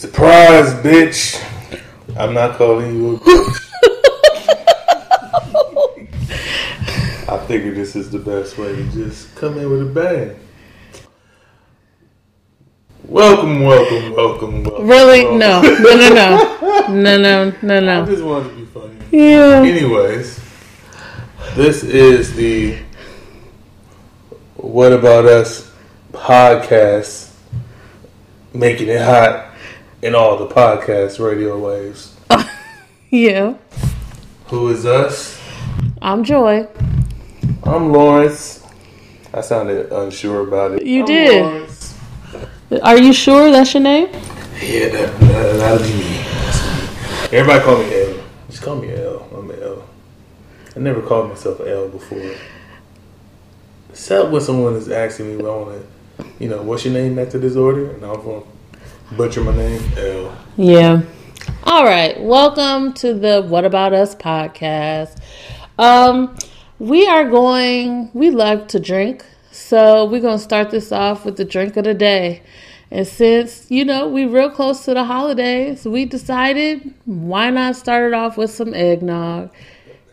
Surprise, bitch. I'm not calling you a bitch. I figured this is the best way to just come in with a bang. Welcome, welcome, welcome, welcome. Really? welcome. No. No, no, no. No, no, no, I just wanted to be funny. Yeah. Anyways, this is the What About Us podcast, making it hot in all the podcast radio waves. Yeah. Who is us? I'm Joy. I'm Lawrence. I sounded unsure about it. You I'm did. Lawrence. Are you sure that's your name? Yeah, that, that, that'll be me. That's me. Everybody call me L. Just call me L. I'm an L. I never called myself L before. Except when someone is asking me, I want to, you know, what's your name after this order? And I'm going to butcher my name, L. Yeah. All right. Welcome to the What About Us podcast. Um, we are going, we love to drink. So we're going to start this off with the drink of the day. And since, you know, we real close to the holidays, we decided why not start it off with some eggnog.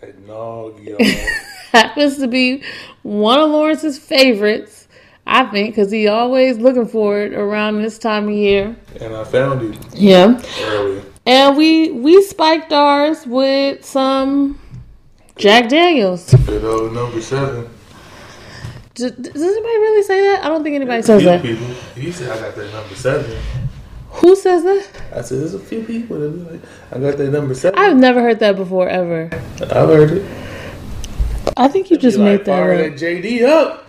Eggnog, y'all. Happens to be one of Lawrence's favorites, I think, because he always looking for it around this time of year. and I found it Yeah. early. And we we spiked ours with some Jack Daniels. Good old number seven. D- does anybody really say that? I don't think anybody says few that. people. He said I got that number seven. Who says that? I said there's a few people that be like, I got that number seven. I've never heard that before ever. I've heard it. I think you just Be made like, that up. JD up.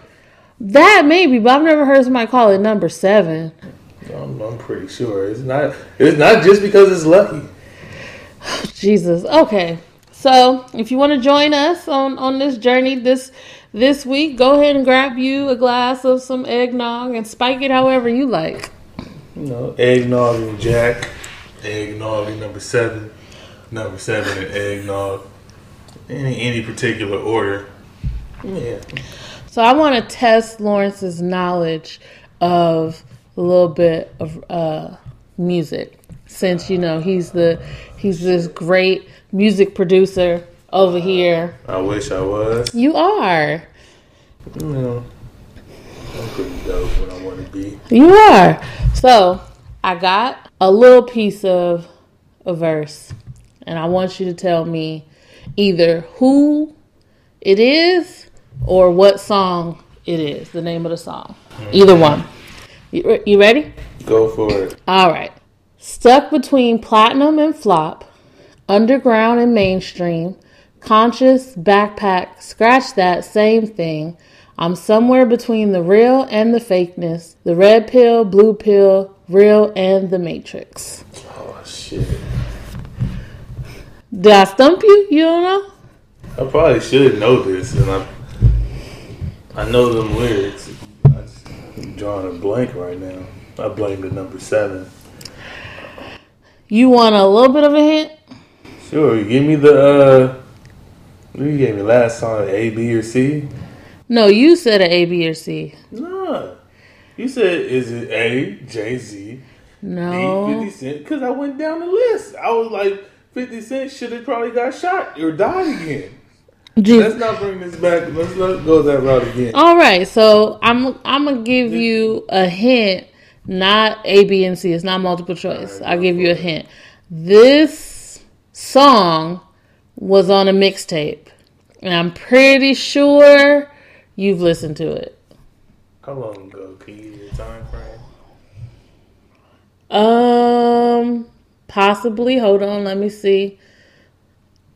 That maybe, but I've never heard somebody call it number seven. I'm, I'm pretty sure it's not. It's not just because it's lucky. Jesus. Okay. So if you want to join us on on this journey this this week, go ahead and grab you a glass of some eggnog and spike it however you like. You know, eggnog and Jack, eggnog and number seven, number seven and eggnog. Any any particular order. Yeah. So I want to test Lawrence's knowledge of a little bit of uh, music, since you know he's the he's this great music producer over here. I wish I was. You are, You know, I'm pretty dope when I want to be. you are. So I got a little piece of a verse, and I want you to tell me either who it is or what song it is. The name of the song, either hmm. one. You, you ready? Go for it. All right. Stuck between platinum and flop, underground and mainstream, conscious, backpack, scratch that, same thing. I'm somewhere between the real and the fakeness, the red pill, blue pill, real and the matrix. Oh shit. Did I stump you? You don't know? I probably should know this, and I I know them lyrics. I'm drawing a blank right now. I blame the number seven. You want a little bit of a hint? Sure, you give me the uh you gave me last song A, B, or C? No, you said A, B, or C. Nah. You said is it A, J, Z, B, No. 50 Cent? Because I went down the list. I was like, 50 Cent should have probably got shot or died again. Let's not bring this back. Let's not go that route again. All right, so I'm I'm gonna give you a hint, not A, B, and C. It's not multiple choice. I'll give you a hint. This song was on a mixtape, and I'm pretty sure you've listened to it. How long ago? Can you a time frame? Um, possibly. Hold on, let me see.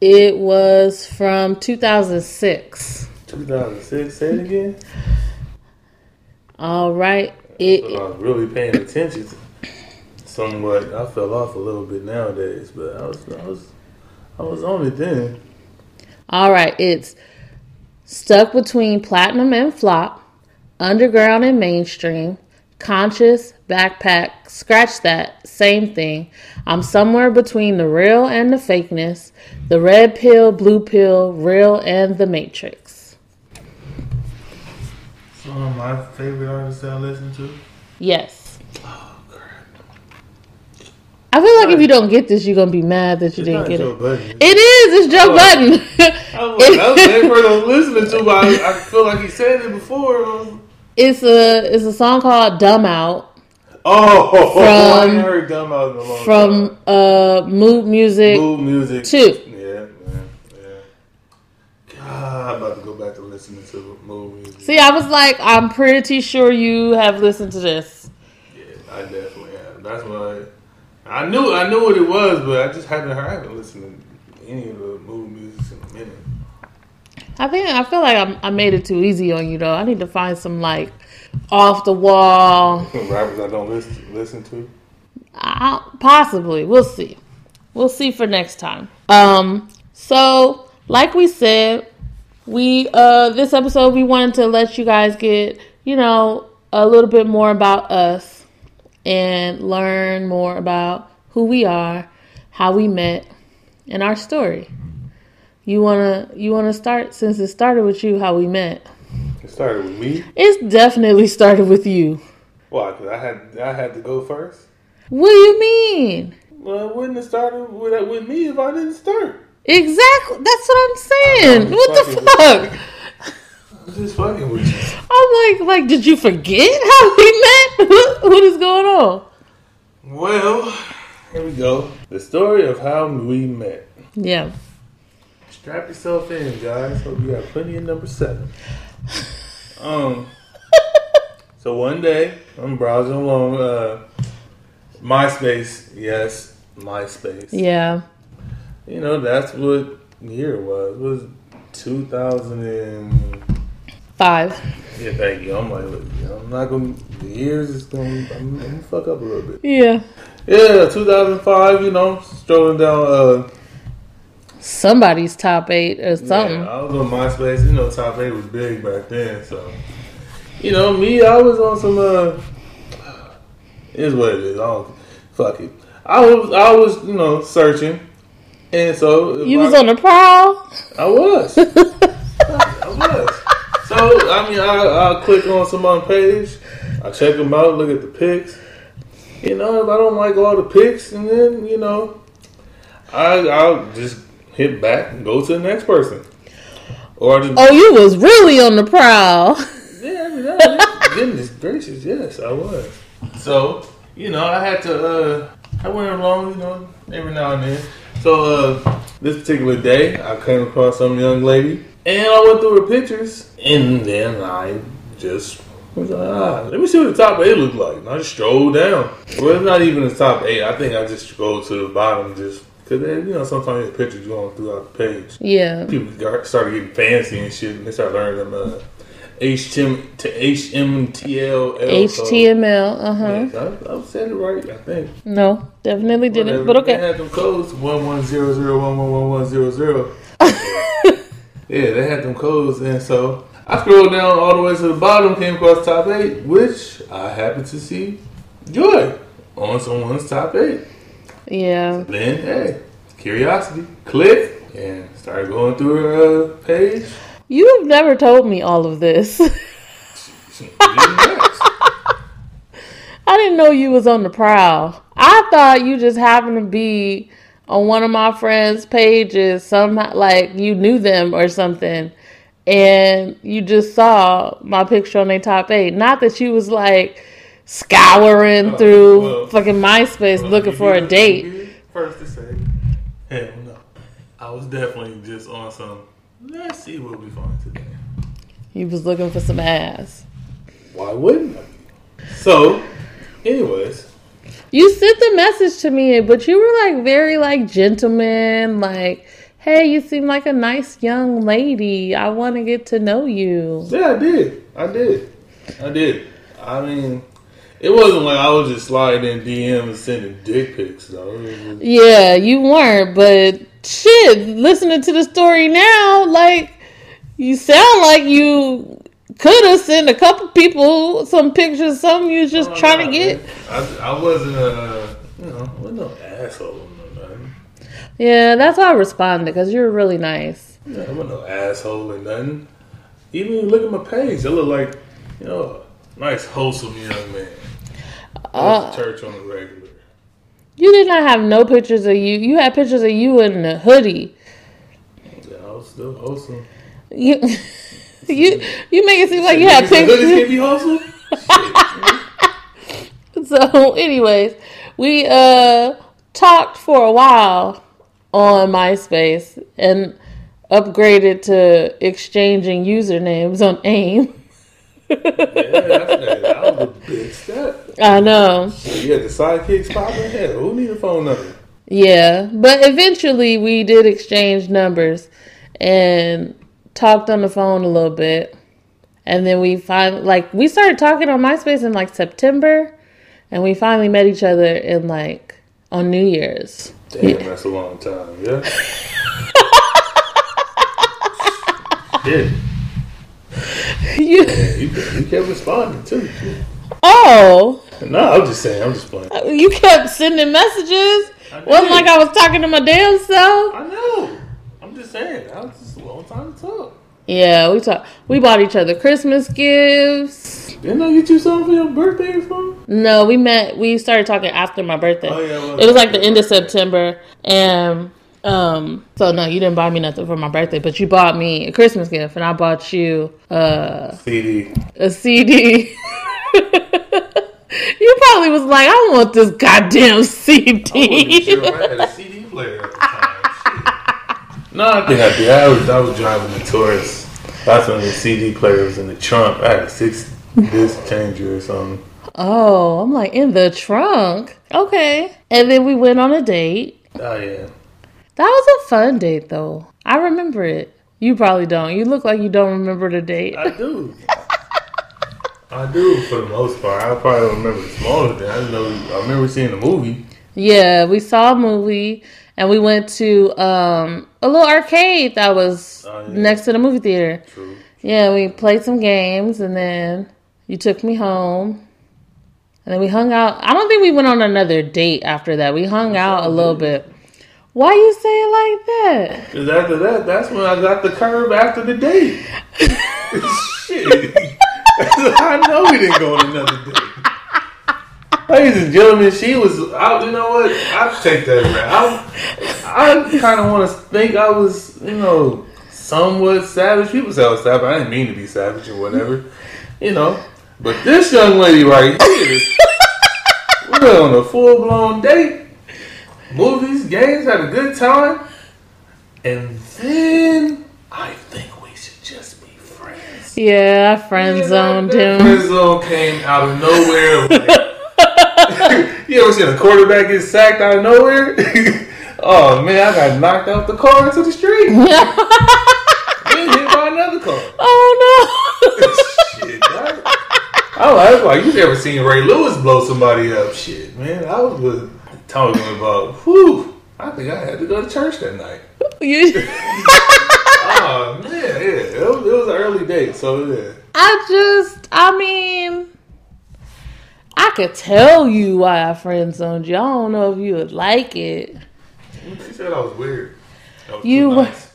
It was from 2006. 2006. Say it again. All right. It I was really paying attention. To somewhat, I fell off a little bit nowadays, but I was, I was, I was on it then. All right, it's stuck between platinum and flop, underground and mainstream, conscious, backpack, scratch that, same thing. I'm somewhere between the real and the fakeness, the red pill, blue pill, real and the matrix. Some of my favorite artists that I listen to. Yes. Oh crap! I feel like if you don't get this, you're gonna be mad that you It's didn't not get Joe it. Budden. It is. It's Joe Oh. Budden. I was like, that was the first I was listening to, but I, I feel like he said it before. It's a it's a song called "Dumb Out" Oh, From- ain't heard dumb out in a long from uh Mood Muzik. Mood Muzik Two. Yeah, man, yeah. God, I'm about to go back to listening to Mood Muzik. See, I was like, I'm pretty sure you have listened to this. Yeah, I definitely have. That's why I knew I knew what it was, but I just haven't heard. I haven't listened to any of the Mood Muzik in a minute. I think I feel like I'm, I made it too easy on you though. I need to find some like off the wall. Rappers I don't listen listen to. I, possibly, we'll see. We'll see for next time. Um. So, like we said, we uh this episode we wanted to let you guys get you know a little bit more about us and learn more about who we are, how we met, and our story. You wanna you wanna start since it started with you how we met. It started with me. It's definitely started with you. Why? Because I had I had to go first. What do you mean? Well, it wouldn't have started with with me if I didn't start. Exactly. That's what I'm saying. What the fuck? I'm just fucking with you. I'm like, like, did you forget how we met? What is going on? Well, here we go. The story of how we met. Yeah. Strap yourself in, guys. Hope you got plenty of number seven. Um. so one day I'm browsing along uh, MySpace. Yes, MySpace. Yeah. You know that's what year it was. It was 2000 and Five. yeah. Thank you. I'm like, look, I'm not gonna. The years is gonna. I'm, I'm gonna fuck up a little bit. Yeah. Yeah, 2005. You know, strolling down. uh Somebody's top eight or something. Yeah, I was on MySpace. You know, top eight was big back then. So, you know, me, I was on some. uh Is what it is. I don't fuck it. I was, I was, you know, searching, and so You I, was on the prowl. I was, I was. So I mean, I I click on someone's page, I check them out, look at the pics. You know, if I don't like all the pics, and then you know, I I'll just hit back and go to the next person, or just Oh, you was really on the prowl. Yeah, that- goodness gracious, yes, I was. So, you know, I had to, uh, I went along, you know, every now and then. So, uh, this particular day, I came across some young lady, and I went through her pictures, and then I just was like, ah, let me see what the top eight look like. And I just strolled down. Well, it's not even the top eight. I think I just go to the bottom just because, then you know, sometimes there's pictures going throughout the page Yeah. people got, started getting fancy and shit, and they started learning them uh, HTM to HMTL. HTML. Uh huh. Yes, I, I said it right, I think. No, definitely didn't. Whatever. But okay. They had them codes one one zero zero one one one one zero zero. Yeah, they had them codes, and so I scrolled down all the way to the bottom, came across top eight, which I happened to see Joy on someone's top eight. Yeah. Then, hey, curiosity, click, and started going through her uh, page. You've never told me all of this. I didn't know you was on the prowl. I thought you just happened to be on one of my friends' pages, somehow like you knew them or something, and you just saw my picture on their top eight. Not that you was like scouring Oh, through well, fucking MySpace Well, looking for a date. First to say, hell no. I was definitely just on some. Let's see what we find today. He was looking for some ass. Why wouldn't I? So, anyways, You sent the message to me, but you were like very like gentleman, like, hey, you seem like a nice young lady. I want to get to know you. yeah, I did. I did. I did. I mean, it wasn't like I was just sliding in DM and sending dick pics, though. Just- Yeah, you weren't, but shit, listening to the story now, like, you sound like you could have sent a couple people some pictures, some you was just Oh, trying nah, to get. I, I wasn't a, you know, I wasn't no asshole or nothing. Yeah, that's why I responded because you're really nice. Yeah, I'm no asshole or nothing. Even look at my page, I look like, you know, nice, wholesome young man. Uh, church on the regular. You did not have no pictures of you. You had pictures of you in a hoodie. Yeah, I was still wholesome. You, you, you make it seem like you had pictures. can't pictures. be wholesome. So, anyways, we uh talked for a while on MySpace and upgraded to exchanging usernames on AIM. Yeah, that was a big step. I know. You had the sidekicks popping. Hell, who need a phone number? Yeah, but eventually we did exchange numbers and talked on the phone a little bit. And then we find like we started talking on MySpace in like September and we finally met each other in like on New Year's. Damn, that's a long time. Yeah. yeah. You, You, you kept responding too. oh, No, I'm just saying. I'm just playing. you kept sending messages. Wasn't like I was talking to my damn self. I know. I'm just saying. That was just a long time to talk. Yeah, we talked. We bought each other Christmas gifts. Didn't I get you something for your birthday or something? No, we met. We started talking after my birthday. Oh, yeah, well, it was like the end of September, and um. So no, you didn't buy me nothing for my birthday, but you bought me a Christmas gift, and I bought you uh, CD. a CD. you probably was like, I want this goddamn CD. sure I had a CD player at the time. No, I think I did. I was, I was driving the Taurus. That's when the CD player was in the trunk. I had a six disc changer or something. oh, I'm like in the trunk. Okay, and then we went on a date. Oh yeah. That was a fun date, though. I remember it. You probably don't. You look like you don't remember the date. I do. I do for the most part. I probably don't remember the smaller thing. I just know I remember seeing the movie. Yeah, we saw a movie and we went to um, a little arcade that was Oh, yeah. next to the movie theater. True. Yeah, we played some games and then you took me home. And then we hung out. I don't think we went on another date after that. We hung out a little bit. Why you say it like that? Cause after that, that's when I got the curve after the date. Shit. I know we didn't go on another date. Ladies and gentlemen, she was out. You know what? I take that back. I, I kind of want to think I was, you know, somewhat savage. People say I was savage. I didn't mean to be savage or whatever, you know. But this young lady right here, we're on a full blown date, movies, games, had a good time, and then I think we should just be friends. Yeah, I friend zoned That- that him. Friend zone came out of nowhere. like- you ever seen a quarterback get sacked out of nowhere? oh man, I got knocked out the car into the street. Hit by another car. oh no! Shit, dog. I was like, you never seen Ray Lewis blow somebody up? Shit, man, I was with, talking about. Whew, I think I had to go to church that night. You, Oh man, yeah, it was, it was an early date, so yeah. I just, I mean, I could tell you why I friend zoned you. I don't know if you would like it. She said I was weird. Was You were- nice.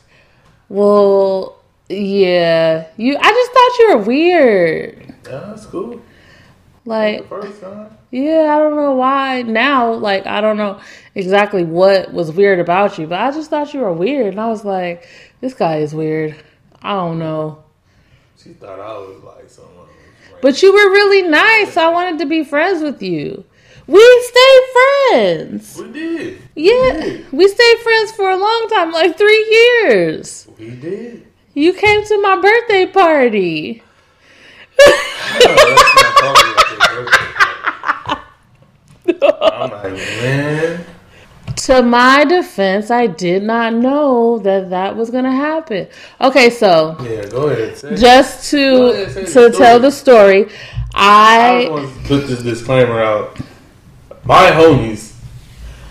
Well, yeah, you. I just thought you were weird. Yeah, that's cool. Like, The first time. yeah, I don't know why now. Like, I don't know exactly what was weird about you, but I just thought you were weird, and I was like, this guy is weird. I don't know. She thought I was like someone. But you were really nice. I wanted to be friends with you. We stayed friends. we did. Yeah, we stayed friends for a long time, like three years. We did. You came to my birthday party. I'm like, man. To my defense, I did not know that that was going to happen. Okay, so Yeah, go ahead. Say just Go ahead, to the to tell the story, I I put this disclaimer out. My homies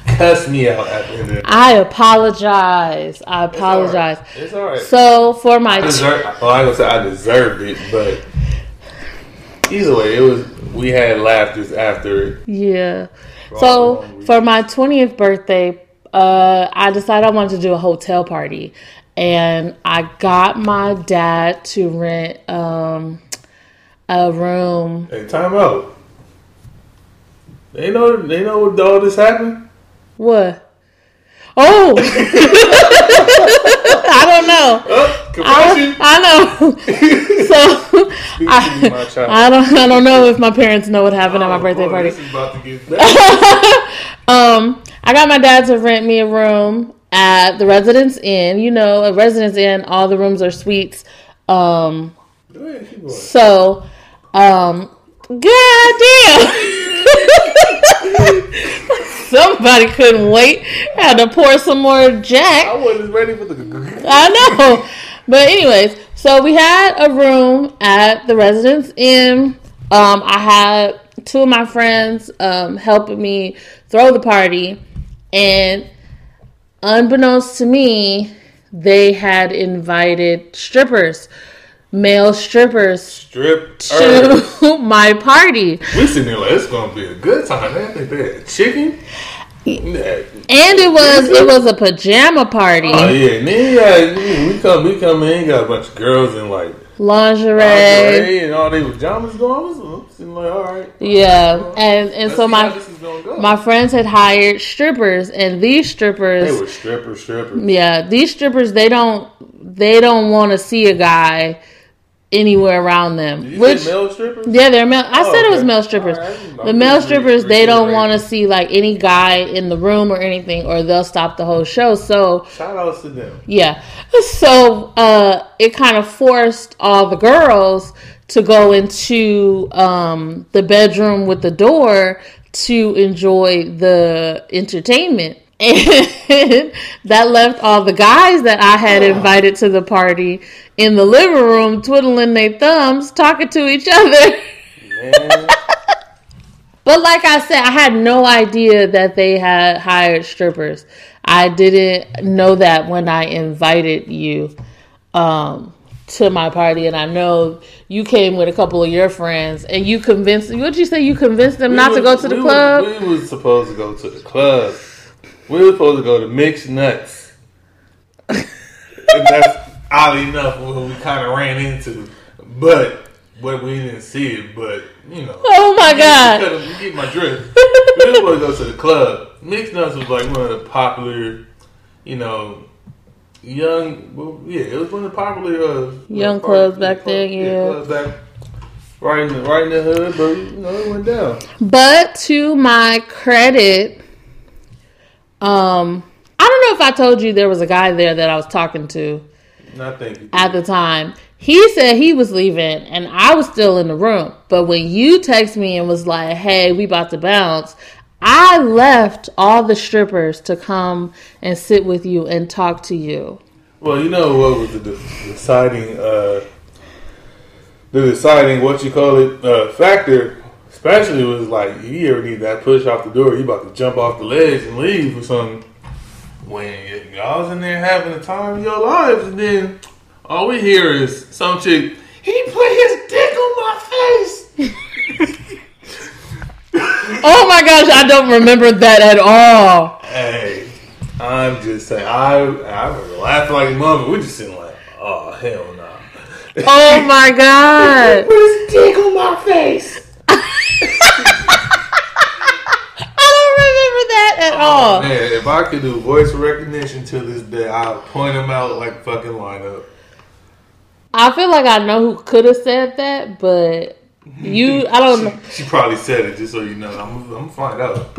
cussed me out at the end of I apologize. I It's all right. apologize. It's all right. So for my I deserve, well, I gonna say I deserved it, but either way, it was. We had laughters after it. Yeah. So for my 20th birthday, uh, I decided I wanted to do a hotel party. And I got my dad to rent um, a room. Hey, time out. They know. They know what all this happened. What? Oh, I don't know. Oh, confession. I, I know. so Speak to me, my child. I don't. I don't know if my parents know what happened at my Oh, birthday boy, party. This is about to get. Um, I got my dad to rent me a room at the Residence Inn. You know, a Residence Inn, all the rooms are suites. Um, ahead, so, um, goddamn. Somebody couldn't wait. Had to pour some more Jack. I wasn't ready for the. I know. But anyways, so we had a room at the Residence Inn. Um, I had two of my friends um, helping me throw the party, and unbeknownst to me, they had invited strippers, male strippers, Strip. To my party. We sitting there like it's gonna be a good time. I think they had chicken. And it was it was a pajama party, Oh yeah, and then we come we come in, got a bunch of girls in like lingerie. lingerie and all these pajamas going. I'm sitting like, all right. Yeah, and and Let's so my this is gonna go. my friends had hired strippers, and these strippers they were strippers, strippers. yeah, these strippers they don't they don't want to see a guy anywhere around them. You Which male strippers? yeah, they're male. I Oh, said it was male strippers. Right. The male strippers they don't want to see like any guy in the room or anything, or they'll stop the whole show. So Shout outs to them. yeah. So uh, it kind of forced all the girls to go into um, the bedroom with the door to enjoy the entertainment. And that left all the guys that I had invited to the party in the living room twiddling their thumbs, talking to each other. But like I said, I had no idea that they had hired strippers. I didn't know that when I invited you um, to my party, and I know you came with a couple of your friends, and you convinced. What'd you say? You convinced them not we to go to the we club. Was, we was supposed to go to the club. We were supposed to go to Mixed Nuts. and that's oddly enough what we kind of ran into. But, but we didn't see it. But, you know. oh my You god! you get my drift. we were supposed to go to the club. Mixed Nuts was like one of the popular, you know, young. Well, yeah, it was one of the popular uh, Young clubs back then, yeah. clubs back right in the right in the hood, but you know it went down. But to my credit, um, I don't know if I told you there was a guy there that I was talking to. You. at the time. He said he was leaving and I was still in the room. But when you text me and was like, hey, we about to bounce, I left all the strippers to come and sit with you and talk to you. Well, you know what was the deciding, uh, the deciding what you call it uh, factor, especially was like you ever need that push off the door, you about to jump off the ledge and leave or something. When y'all was in there having the time of your lives, and then all we hear is some chick. He put his dick on my face. Oh my gosh, I don't remember that at all. Hey, I'm just saying. I I remember laughing like a mother. We just sitting like, oh hell no. Oh my god. Put his dick on my face. I don't remember that at all. Man, if I could do voice recognition to this day, I'll point them out like fucking lineup. I feel like I know who could have said that, but you, I don't know. She probably said it just so you know. I'm, I'm gonna find out.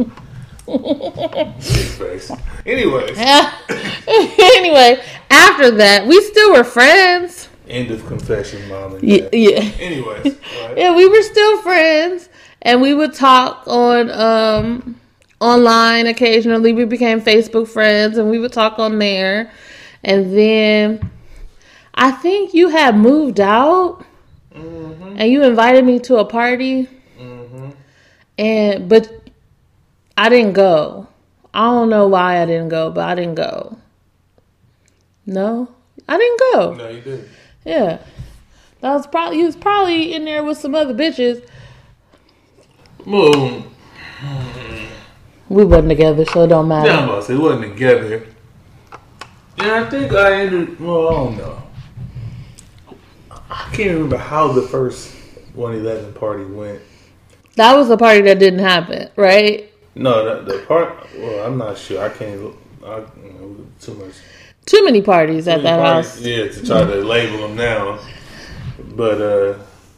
Face. Anyways, anyway, after that, we still were friends. end of confession, mom and Yeah, yeah. Anyways, right? Yeah, we were still friends, and we would talk on um online occasionally. We became Facebook friends, and we would talk on there. And then I think you had moved out, mm-hmm. and you invited me to a party, mm-hmm. and but I didn't go. I don't know why I didn't go, but I didn't go. No, I didn't go. no, you did. Yeah. That was probably you was probably in there with some other bitches. Well, We wasn't together, so it don't matter. yeah, I'm about to say, it wasn't together. Yeah, I think I ended. Well, I don't know. I can't remember how the first 111 party went. That was the party that didn't happen, right? No, the, the part. Well, I'm not sure. I can't. I, you know, too much. Too many parties at too that many parties, house. Yeah, to try to label them now. But uh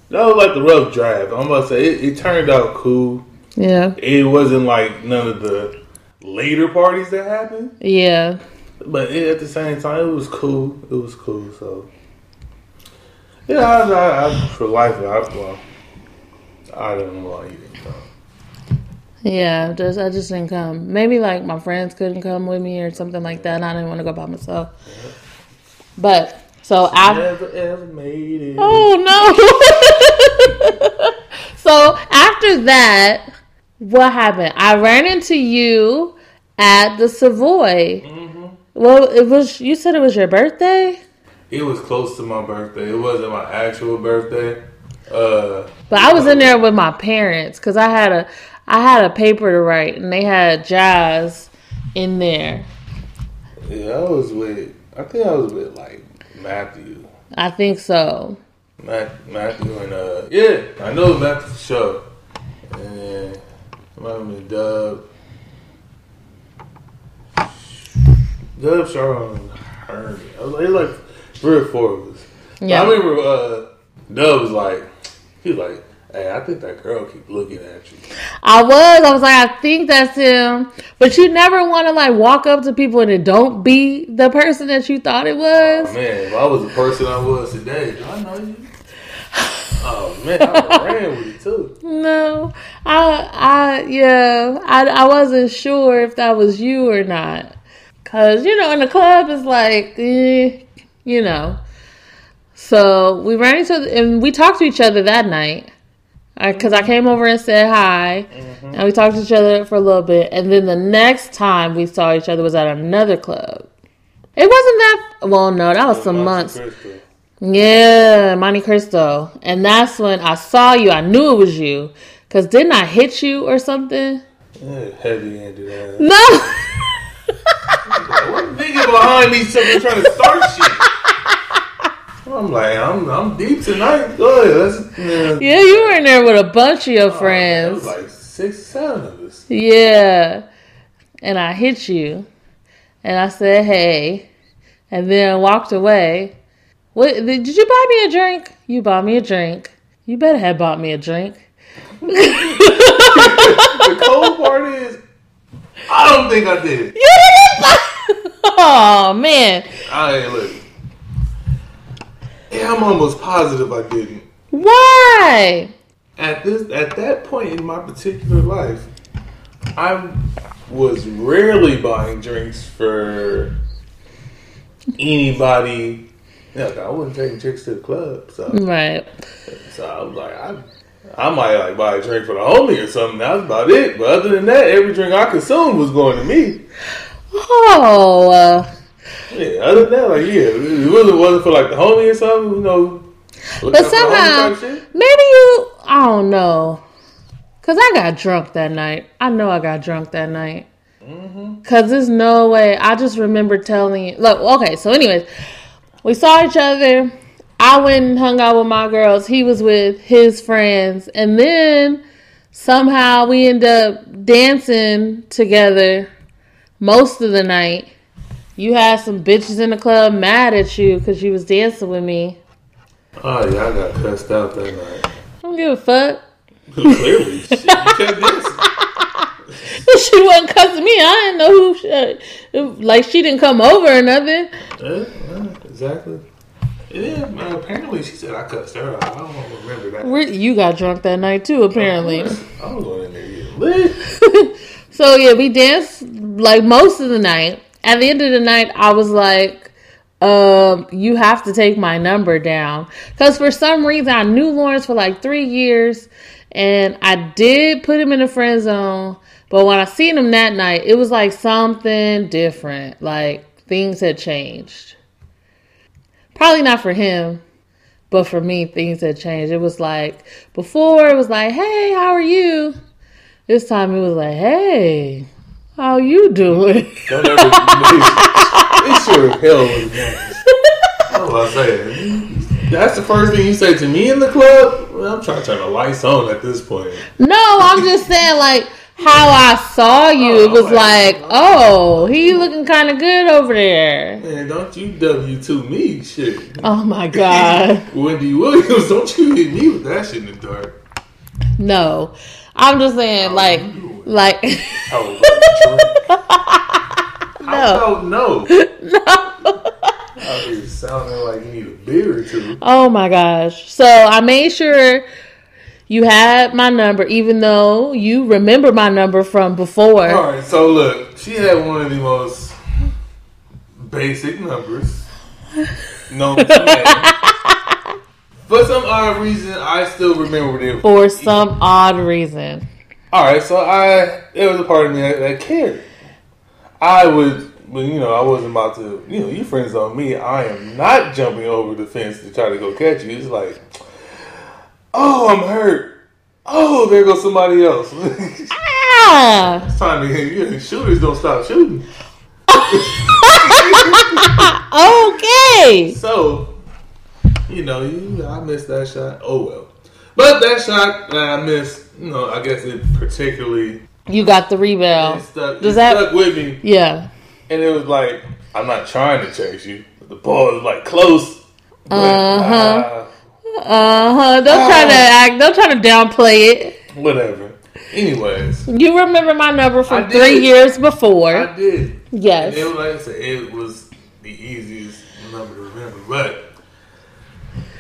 that was like the rough draft. I'm about to say it, it turned out cool. Yeah. It wasn't like none of the later parties that happened, Yeah. but it, at the same time, it was cool. It was cool. So yeah, I, I, I for life, I well, I don't know why you didn't come. Yeah, just I just didn't come. Maybe like my friends couldn't come with me or something like that, and I didn't want to go by myself. But so after, Never ever made it. oh no. so after that, what happened? I ran into you at the Savoy. hmm Well, it was you said it was your birthday, It was close to my birthday. It wasn't my actual birthday. Uh, but I was in there with my parents because I had a I had a paper to write, and they had jazz in there. yeah, I was with. I think I was with like Matthew. I think so. Matt, Matthew and uh, yeah, I know Matthew for sure. And then it might have been Dub, Dub, Sharon, and Hermie. I was like, it was like three or four of us. But Yeah. I remember uh, Dub was like, he was like, hey, I think that girl keep looking at you. I was. I was like, I think that's him. But you never want to like walk up to people and it don't be the person that you thought it Oh was. man, if I was the person I was today, do I know you? Man, I ran with it too. No, I, I, yeah, I, I wasn't sure if that was you or not. Cause you know, in the club it's like, eh, you know. So we ran into and we talked to each other that night. Cause I came over and said hi, and we talked to each other for a little bit, and then the next time we saw each other was at another club. It wasn't that well, no, that was some months. Yeah, Monte Cristo. And that's when I saw you. I knew it was you. Because didn't I hit you or something? Yeah, heavy-handed ass. No. What nigga behind me something trying to start shit? I'm like, I'm I'm deep tonight. Go ahead, let's. Man. yeah, you were in there with a bunch of your oh, It was friends. like six, seven of us. Yeah. And I hit you. And I said, hey. And then walked away. What, did you buy me a drink? You bought me a drink. You better have bought me a drink. The cold part is, I don't think I did. You didn't buy. Oh, man. I look. Yeah, I'm almost positive I didn't. Why? At this, at that point in my particular life, I was rarely buying drinks for anybody. Yeah, I wasn't taking chicks to the club, so Right. so I was like, I, I might like buy a drink for the homie or something. That's about it. But other than that, every drink I consumed was going to me. Oh, uh, Yeah, other than that, like yeah, it really wasn't for like the homie or something. You know, but out for the homie somehow, maybe you, I don't know. Cause I got drunk that night. I know I got drunk that night. Cause there's no way. I just remember telling you. Look, okay. So, anyways, we saw each other. I went and hung out with my girls. He was with his friends, and then somehow we end up dancing together most of the night. You had some bitches in the club mad at you because you was dancing with me. Oh yeah, I got cussed out that night. I don't give a fuck. Clearly, shit, you kept dancing. she wasn't cussing me. I didn't know who. She, like she didn't come over or nothing. Yeah, yeah, exactly. Yeah, man, apparently she said I cussed her out. I don't remember that. You got drunk that night too, apparently. I was going in there lit. So yeah, we danced like most of the night. At the end of the night, I was like, um, "You have to take my number down," because for some reason I knew Lawrence for like three years, and I did put him in the friend zone. But when I seen him that night, it was like something different. Like things had changed. Probably not for him, but for me, things had changed. It was like before, it was like, "Hey, how are you?" This time it was like, "Hey, how you doing?" Don't ever. it sure hell was dangerous. That's what I say. That's the first thing you say to me in the club. Well, I'm trying to turn the lights on at this point. no, I'm just saying, like, how I saw you, Oh, it was like, like, oh, he looking kind of good over there. Man, don't you W two me shit. Oh my god, Wendy Williams, don't you hit me with that shit in the dark. no. I'm just saying, like, like, I was like, drink. I don't know. no. Out here sounding like you need a beer or two. Oh my gosh. So I made sure you had my number, even though you remember my number from before. All right, so look, she had one of the most basic numbers known. For some odd reason, I still remember it. For some odd reason. All right, so I it was a part of me that, that cared. I would, but you know, I wasn't about to. You know, you friends on me. I am not jumping over the fence to try to go catch you. It's like, oh, I'm hurt. Oh, there goes somebody else. ah! it's time to you shooters don't stop shooting. Okay. So, you know, you, I missed that shot. Oh well, but that shot that I missed, you know, I guess it particularly You got the rebound. it stuck, Does that- stuck with me. Yeah. And it was like, I'm not trying to chase you. The ball is like close. But, Uh-huh. Uh, Uh huh. Don't try to act. Don't try to downplay it. whatever. Anyways, You remember my number from three years before. I did. yes. And it was like I said, it was the easiest number to remember. But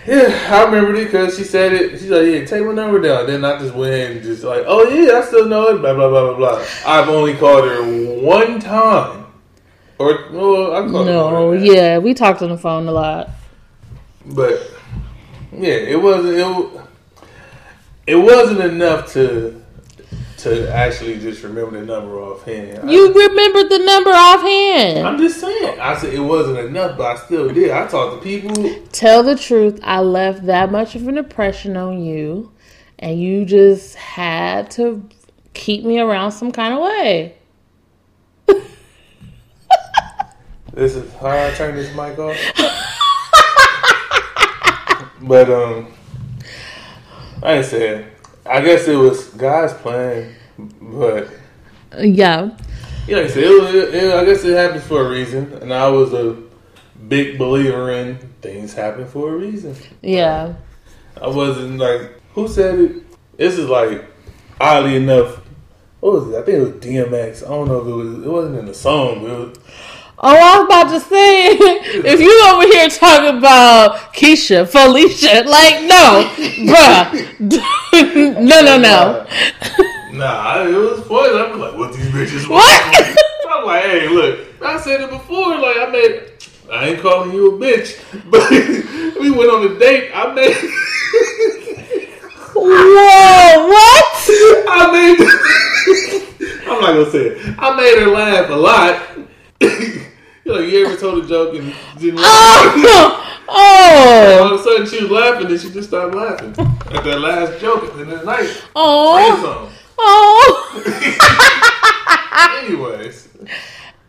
yeah, I remember it because she said it. She's like, "Yeah, take my number down." Then I just went and just like, "Oh yeah, I still know it." Blah blah blah blah blah. I've only called her one time, or well, I called her no. than that. Yeah. We talked on the phone a lot. But yeah, it wasn't. It, it wasn't enough to to actually just remember the number offhand. I- You remembered the number offhand. I'm just saying. I said it wasn't enough, but I still did. I talked to people. Tell the truth, I left that much of an impression on you, and you just had to keep me around some kind of way. This is how I turn this mic off. but um, like I said, I guess it was guys playing, but Yeah. Yeah, like I said, it was, it, it- I guess it happens for a reason, and I was a big believer in things happen for a reason. Yeah. I wasn't like, who said it? This is like, oddly enough, what was it? I think it was DMX. I don't know if it was. It wasn't in the song. But it was, Oh, I was about to say, if you over here talking about Keisha, Felicia, like, no, bruh. no, no, no. Nah, it was funny. I'm like, what these bitches want? What? I'm like, hey, look, I said it before. Like, I made, I ain't calling you a bitch, but we went on a date. I made, Whoa, what? I made. I'm not gonna say it. I made her laugh a lot. you know, you ever told a joke and didn't oh, laugh? Oh, oh, All of a sudden, she was laughing, and she just stopped laughing at that last joke at the end of the night. Oh, oh. Anyways,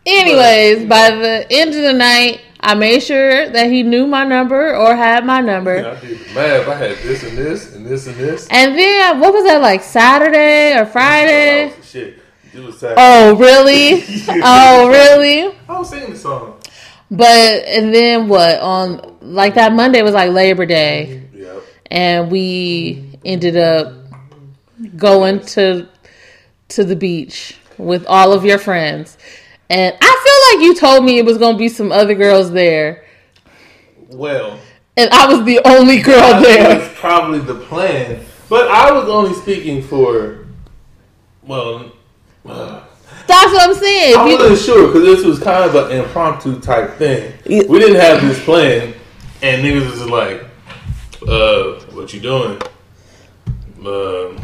Anyways, by the end of the night, I made sure that he knew my number or had my number. I did the math. I had this and this and this and this. And then, what was that, like Saturday or Friday? Oh, shit. It was sad. Oh, really? Oh, really? I was singing the song. But, and then what? On, like that Monday was like Labor Day. Mm-hmm. Yep. And we ended up going to to the beach with all of your friends. And I feel like you told me it was going to be some other girls there. Well, And I was the only girl there. was probably the plan. But I was only speaking for, well, That's what I'm saying. I If you- wasn't sure because this was kind of an impromptu type thing. Yeah. We didn't have this plan, and niggas was like, uh, what you doing? Um,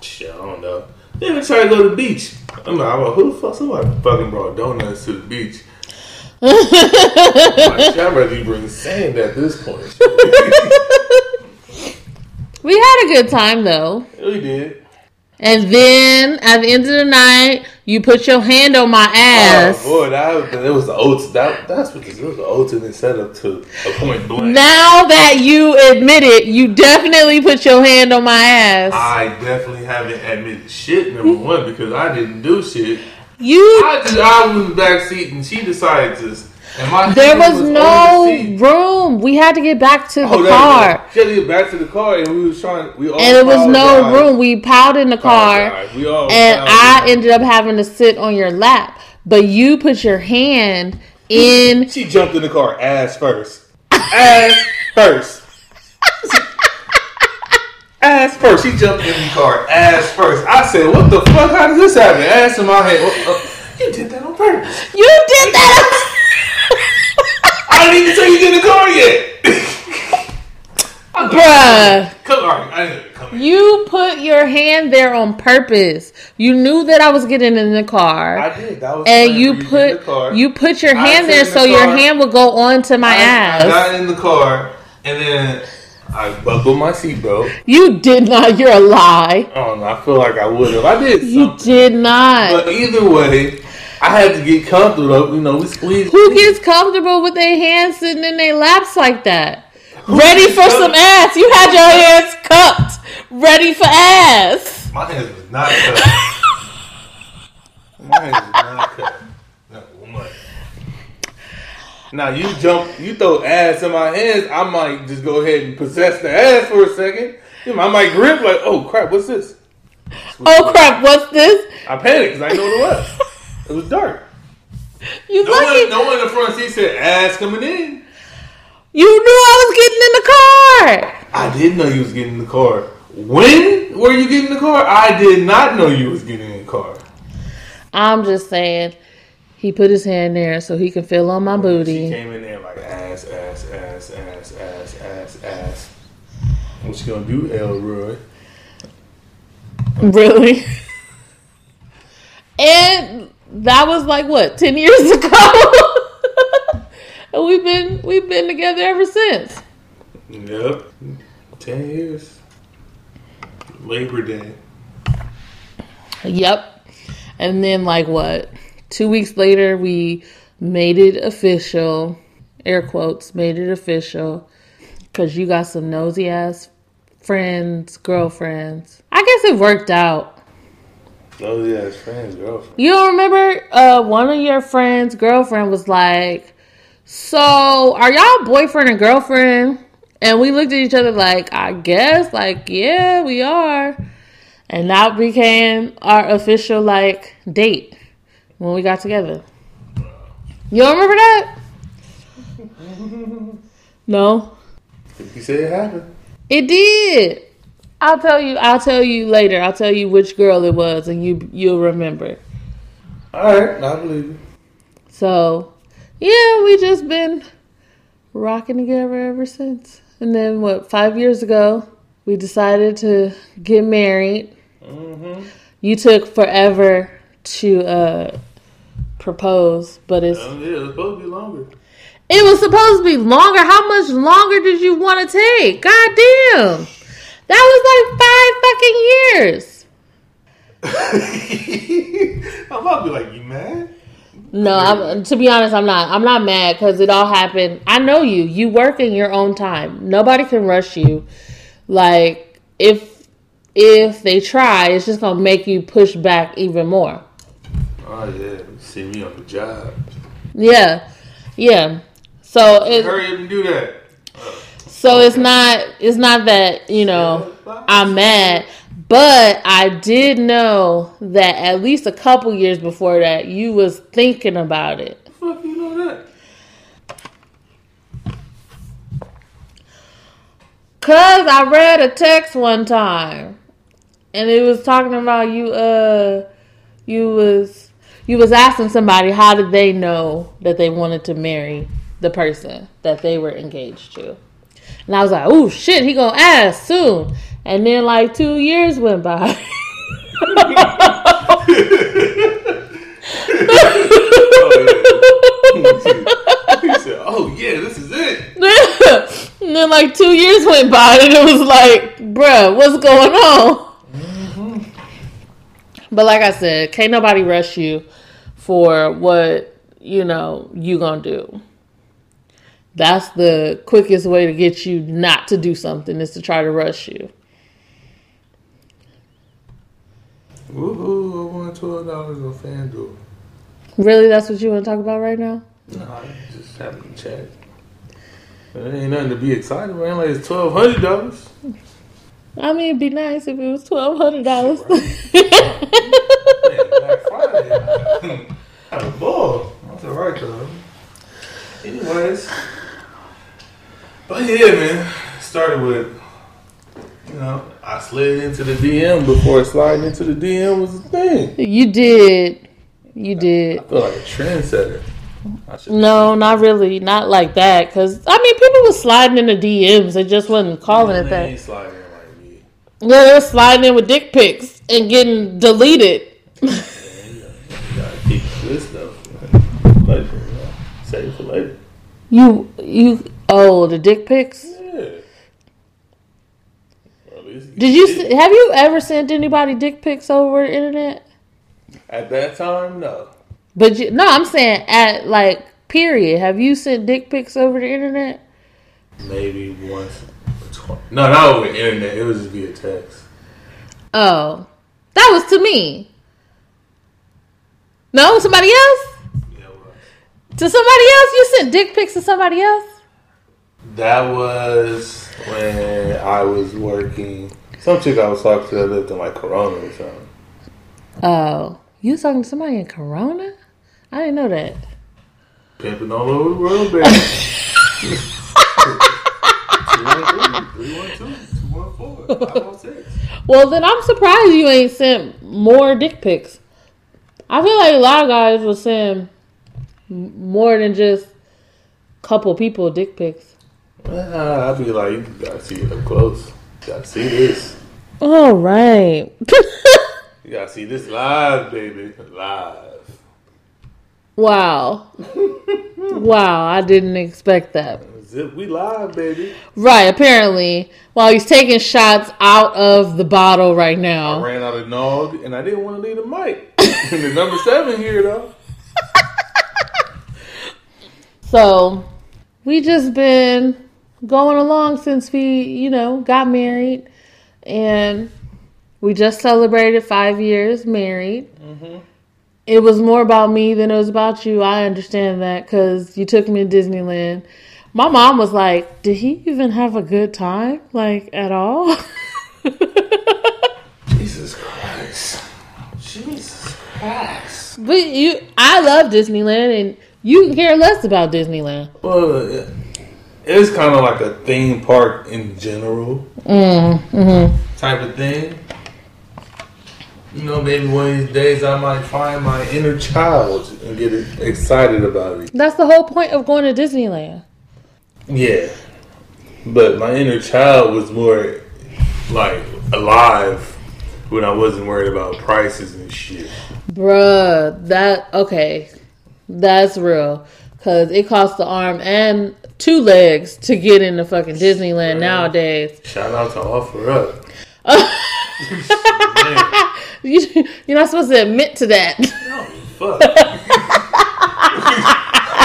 shit, I don't know. Then we tried to go to the beach. I'm like, I'm like, who the fuck? Somebody fucking brought donuts to the beach. like, shit, I'd rather you bring sand at this point. we had a good time though. we did. And then at the end of the night, you put your hand on my ass. Oh boy, that, that was the ultimate. That, that's what this was the ultimate setup to a point blank. Now that you admit it, you definitely put your hand on my ass. I definitely haven't admitted shit. Number one, because I didn't do shit. you I just I was in the back seat and she decided to. There hand was no the room. We had to get back to the Oh, that- car. She had to get back to the car, and we was trying. We all And there was no room. We piled in the car. We all and I ended up having to sit on your lap. But you put your hand in. She jumped in the car ass first. Ass first. ass first. She jumped in the car ass first. I said, "What the fuck? How does this happen?" Ass in my head. You did that on purpose. You did that. I didn't even tell you get in the car yet. Bruh. Come on, I didn't come in. You put your hand there on purpose. You knew that I was getting in the car. I did. That was and you for to get in the put you put your hand there the so your hand would go onto my I, I ass. got in the car and then I buckled my seatbelt. You did not. You're a lie. Oh, I don't. I feel like I would have. I did You did not. But either way, I had to get comfortable. You know, we squeezed. Who gets comfortable with their hands sitting in their laps like that? Ready for gets some ass. You had your hands cupped, ready for ass. My hands was not cut. My hands was not cut. Not one. Now you jump, you throw ass in my hands. I might just go ahead and possess the ass for a second. I might grip like, oh crap, what's this? Oh crap, what's this? I panicked because I didn't know what it was. It was dark. You No lucky. one, no one in the front seat said ass coming in. You knew I was getting in the car. I didn't know you was getting in the car. When were you getting in the car? I did not know you was getting in the car. I'm just saying, he put his hand there so he can feel on my She booty. came in there like ass, ass, ass, ass, ass, ass, ass. What you gonna do, Elroy? Really? and that was like what, ten years ago? and we've been we've been together ever since. Yep. Ten years. Labor Day. Yep. And then like what? Two weeks later we made it official. Air quotes, made it official. Cause you got some nosy ass friends, girlfriends. I guess it worked out. Oh yeah, his friend's girlfriend. You remember uh one of your friends' girlfriend was like, So are y'all boyfriend and girlfriend? And we looked at each other like, I guess, like, yeah, we are. And that became our official like date when we got together. You don't remember that? No. You said it happened. It did. I'll tell you I'll tell you later. I'll tell you which girl it was and you you'll remember. Alright, I believe you. So, yeah, we just been rocking together ever since. And then, what, five years ago, we decided to get married. Mm-hmm. You took forever to uh, propose, but it's Um, yeah, it was supposed to be longer. it was supposed to be longer. How much longer did you want to take? God damn. That was like five fucking years. I'm about to be like, you mad? No, I'm, to be honest, I'm not. I'm not mad because it all happened. I know you. You work in your own time. Nobody can rush you. Like if if they try, it's just gonna make you push back even more. Oh yeah, see me on the job. Yeah, yeah. So it Hurry up and do that. So it's not it's not that you know I'm mad, but I did know that at least a couple years before that you was thinking about it. Fuck you know that? Cause I read a text one time, and it was talking about you. Uh, you was you was asking somebody how did they know that they wanted to marry the person that they were engaged to, and I was like, oh shit, he gonna ask soon. And then like two years went by. Oh, yeah. he said, "Oh yeah, this is it." and then like two years went by, and it was like, bruh, what's going on? Mm-hmm. But like I said, can't nobody rush you for what you know you gonna do. That's the quickest way to get you not to do something is to try to rush you. Woohoo! I won twelve dollars on FanDuel. Really, that's what you want to talk about right now? No, I just having a chat. It ain't nothing to be excited about. Like it's twelve hundred dollars. I mean, it'd be nice if it was twelve hundred dollars. Black Friday. Ball. That's alright though. Anyways, but yeah, man. Started with, you know, I slid into the DM before sliding into the DM was a thing. you did, you did. I feel like a trendsetter. No, not really, not like that. Cause I mean, people were sliding in the DMs. They just wasn't calling it that. sliding like. Yeah, they were sliding in with dick pics and getting deleted. You you gotta keep this stuff man. later. You know? Save it for later. You, you. Oh, the dick pics. Yeah. Did you have you ever sent anybody dick pics over the internet? At that time, no. But you, no, I'm saying at like period. Have you sent dick pics over the internet? Maybe once or twice. No, not over the internet. It was just via text. Oh, that was to me. No, somebody else. Yeah, To somebody else, you sent dick pics to somebody else. That was when I was working. Some chick I was talking to that lived in like Corona or something. Oh, you was talking to somebody in Corona? I didn't know that. Pimping all over the world, baby. 312-214-506. Well, then I'm surprised you ain't sent more dick pics. I feel like a lot of guys will send more than just couple people dick pics. Well, I'd be like, you gotta see it up close. You gotta see this. All right. You gotta see this live, baby. Live. wow. wow, I didn't expect that. Zip, we live, baby. Right, apparently, while he's taking shots out of the bottle right now. I ran out of nog and I didn't want to leave the mic. and the number seven here though. So, we just been going along since we, you know, got married and we just celebrated 5 years married. Mm-hmm. It was more about me than it was about you. I understand that cuz you took me to Disneyland. My mom was like, "Did he even have a good time like at all?" Jesus Christ. Jesus Christ. But you, I love Disneyland, and you can care less about Disneyland. Well, it's kind of like a theme park in general mm-hmm. type of thing. You know, maybe one of these days I might find my inner child and get excited about it. That's the whole point of going to Disneyland. Yeah. But my inner child was more like alive when I wasn't worried about prices and shit. Bruh, that okay. That's real. Cause it costs the arm and two legs to get into fucking Disneyland nowadays. Shout out to OfferUp. You, you're not supposed to admit to that. no, fuck. I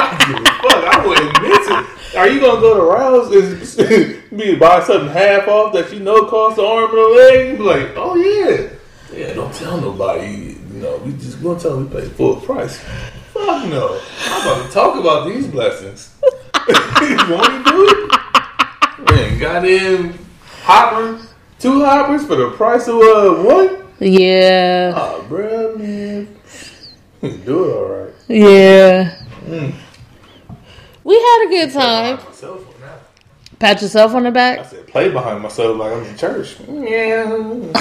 don't give a fuck. I wouldn't miss it. Are you gonna go to Rouse and be buy something half off that you know costs the arm and a leg? Like, oh yeah, yeah. Don't tell nobody. You know, we just gonna tell them we pay full price. Fuck no. I'm about to talk about these blessings. you want to do it? Man, goddamn hopper, two hoppers for the price of uh, one. Yeah. Oh, bruh, man. Do it all right. Yeah. Mm. We had a good time. Myself on that. Pat yourself on the back. I said, play behind myself like I'm in church. Yeah.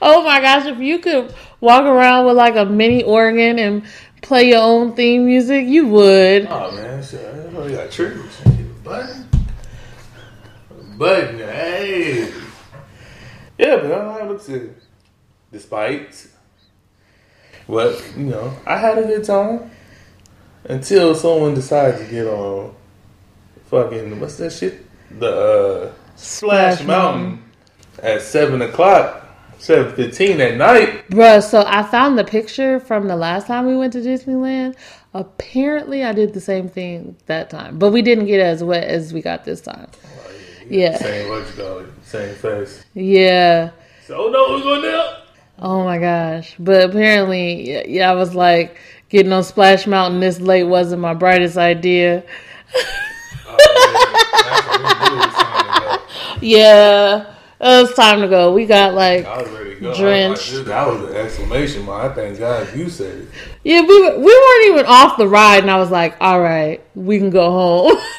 Oh my gosh, if you could walk around with like a mini organ and play your own theme music, you would. oh man, know you got triggers. Button. Button. Hey. Yeah, but I look to despite what you know, I had a good time until someone decided to get on fucking what's that shit? The uh, Splash, Splash Mountain. Mountain. at seven o'clock, seven fifteen at night. Bruh, so I found the picture from the last time we went to Disneyland. Apparently, I did the same thing that time, but we didn't get as wet as we got this time. Oh, yeah. Same what you call it, same face. Yeah. So oh no, we're going down. Oh my gosh. But apparently, yeah, yeah, I was like, getting on Splash Mountain this late wasn't my brightest idea. Oh, yeah. It was time to go. We got like I was ready to go. drenched. I was like, that was an exclamation mark. I thank God you said it. Yeah, we we weren't even off the ride, and I was like, "All right, we can go home."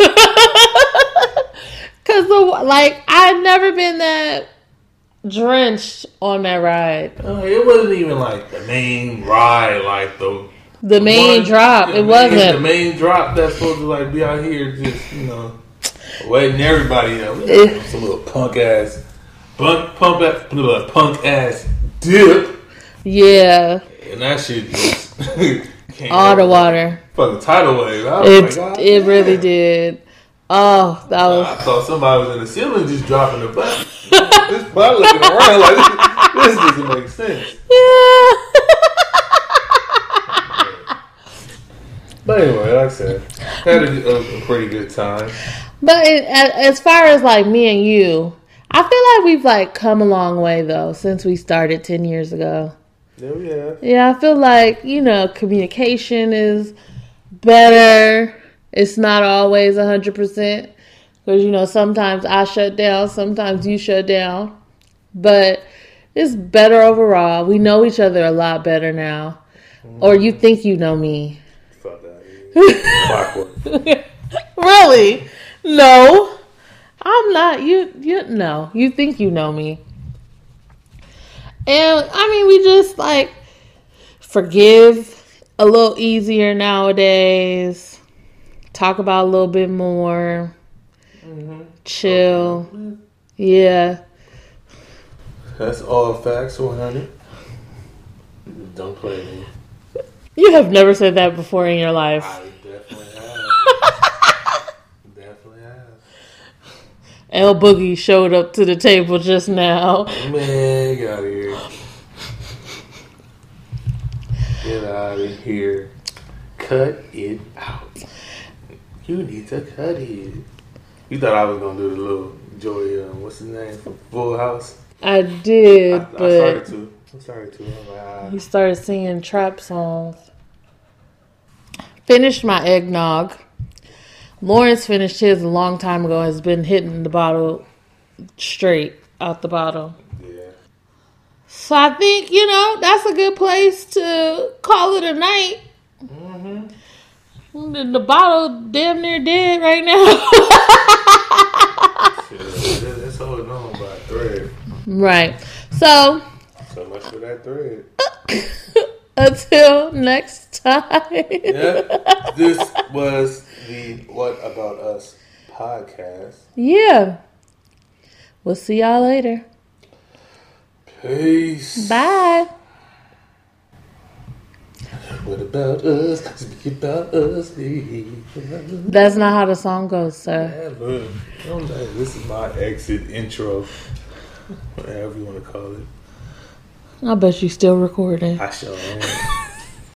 Cause the like I've never been that drenched on that ride. Uh, it wasn't even like the main ride, like the The main one- drop, the it main- wasn't. the main drop that's supposed to like be out here, just you know, waiting everybody up. Some little punk ass, punk pump ass, punk ass dip, Yeah, and that shit just came all the water. fucking tidal wave. It like, it really did. Oh, that was. I thought somebody was in the ceiling just dropping the butt. this butt looking around like this, this doesn't make sense. yeah. But anyway, like I said, had a, a, pretty good time. But it, as far as like me and you, I feel like we've like come a long way though since we started ten years ago. Yeah, we have. Yeah, I feel like, you know, communication is better. It's not always 100%. Because, you know, sometimes I shut down, sometimes you shut down. But it's better overall. We know each other a lot better now. Or you think you know me. Fuck that. Really? No. I'm not. You, you, know, You think you know me. And I mean, we just like forgive a little easier nowadays. Talk about a little bit more. Mm-hmm. Chill. Yeah. That's all facts, 100. Don't play me. You have never said that before in your life. I definitely have. definitely have. L Boogie showed up to the table just now. Man, get out of here. Get out of here. Cut it out. You need to cut it. You thought I was gonna do the little Joey, um, what's his name from Full House? I I, did, I started but to. I started to. I'm like, ah. he started singing trap songs. Finished my eggnog. Lawrence finished his a long time ago. Has been hitting the bottle straight out the bottle. yeah. So I think you know that's a good place to call it a night. Mm-hmm. The, the bottle damn near dead right now. Shit, that's holding on by a thread. right. So So much for that thread. until next time. Yeah. this was the What About Us podcast. yeah. We'll see y'all later. Peace. Bye. What about us? Speak about us. That's not how the song goes, sir. Yeah, look. you know, This is my exit intro. Whatever you want to call it. I bet you still recording. I sure am.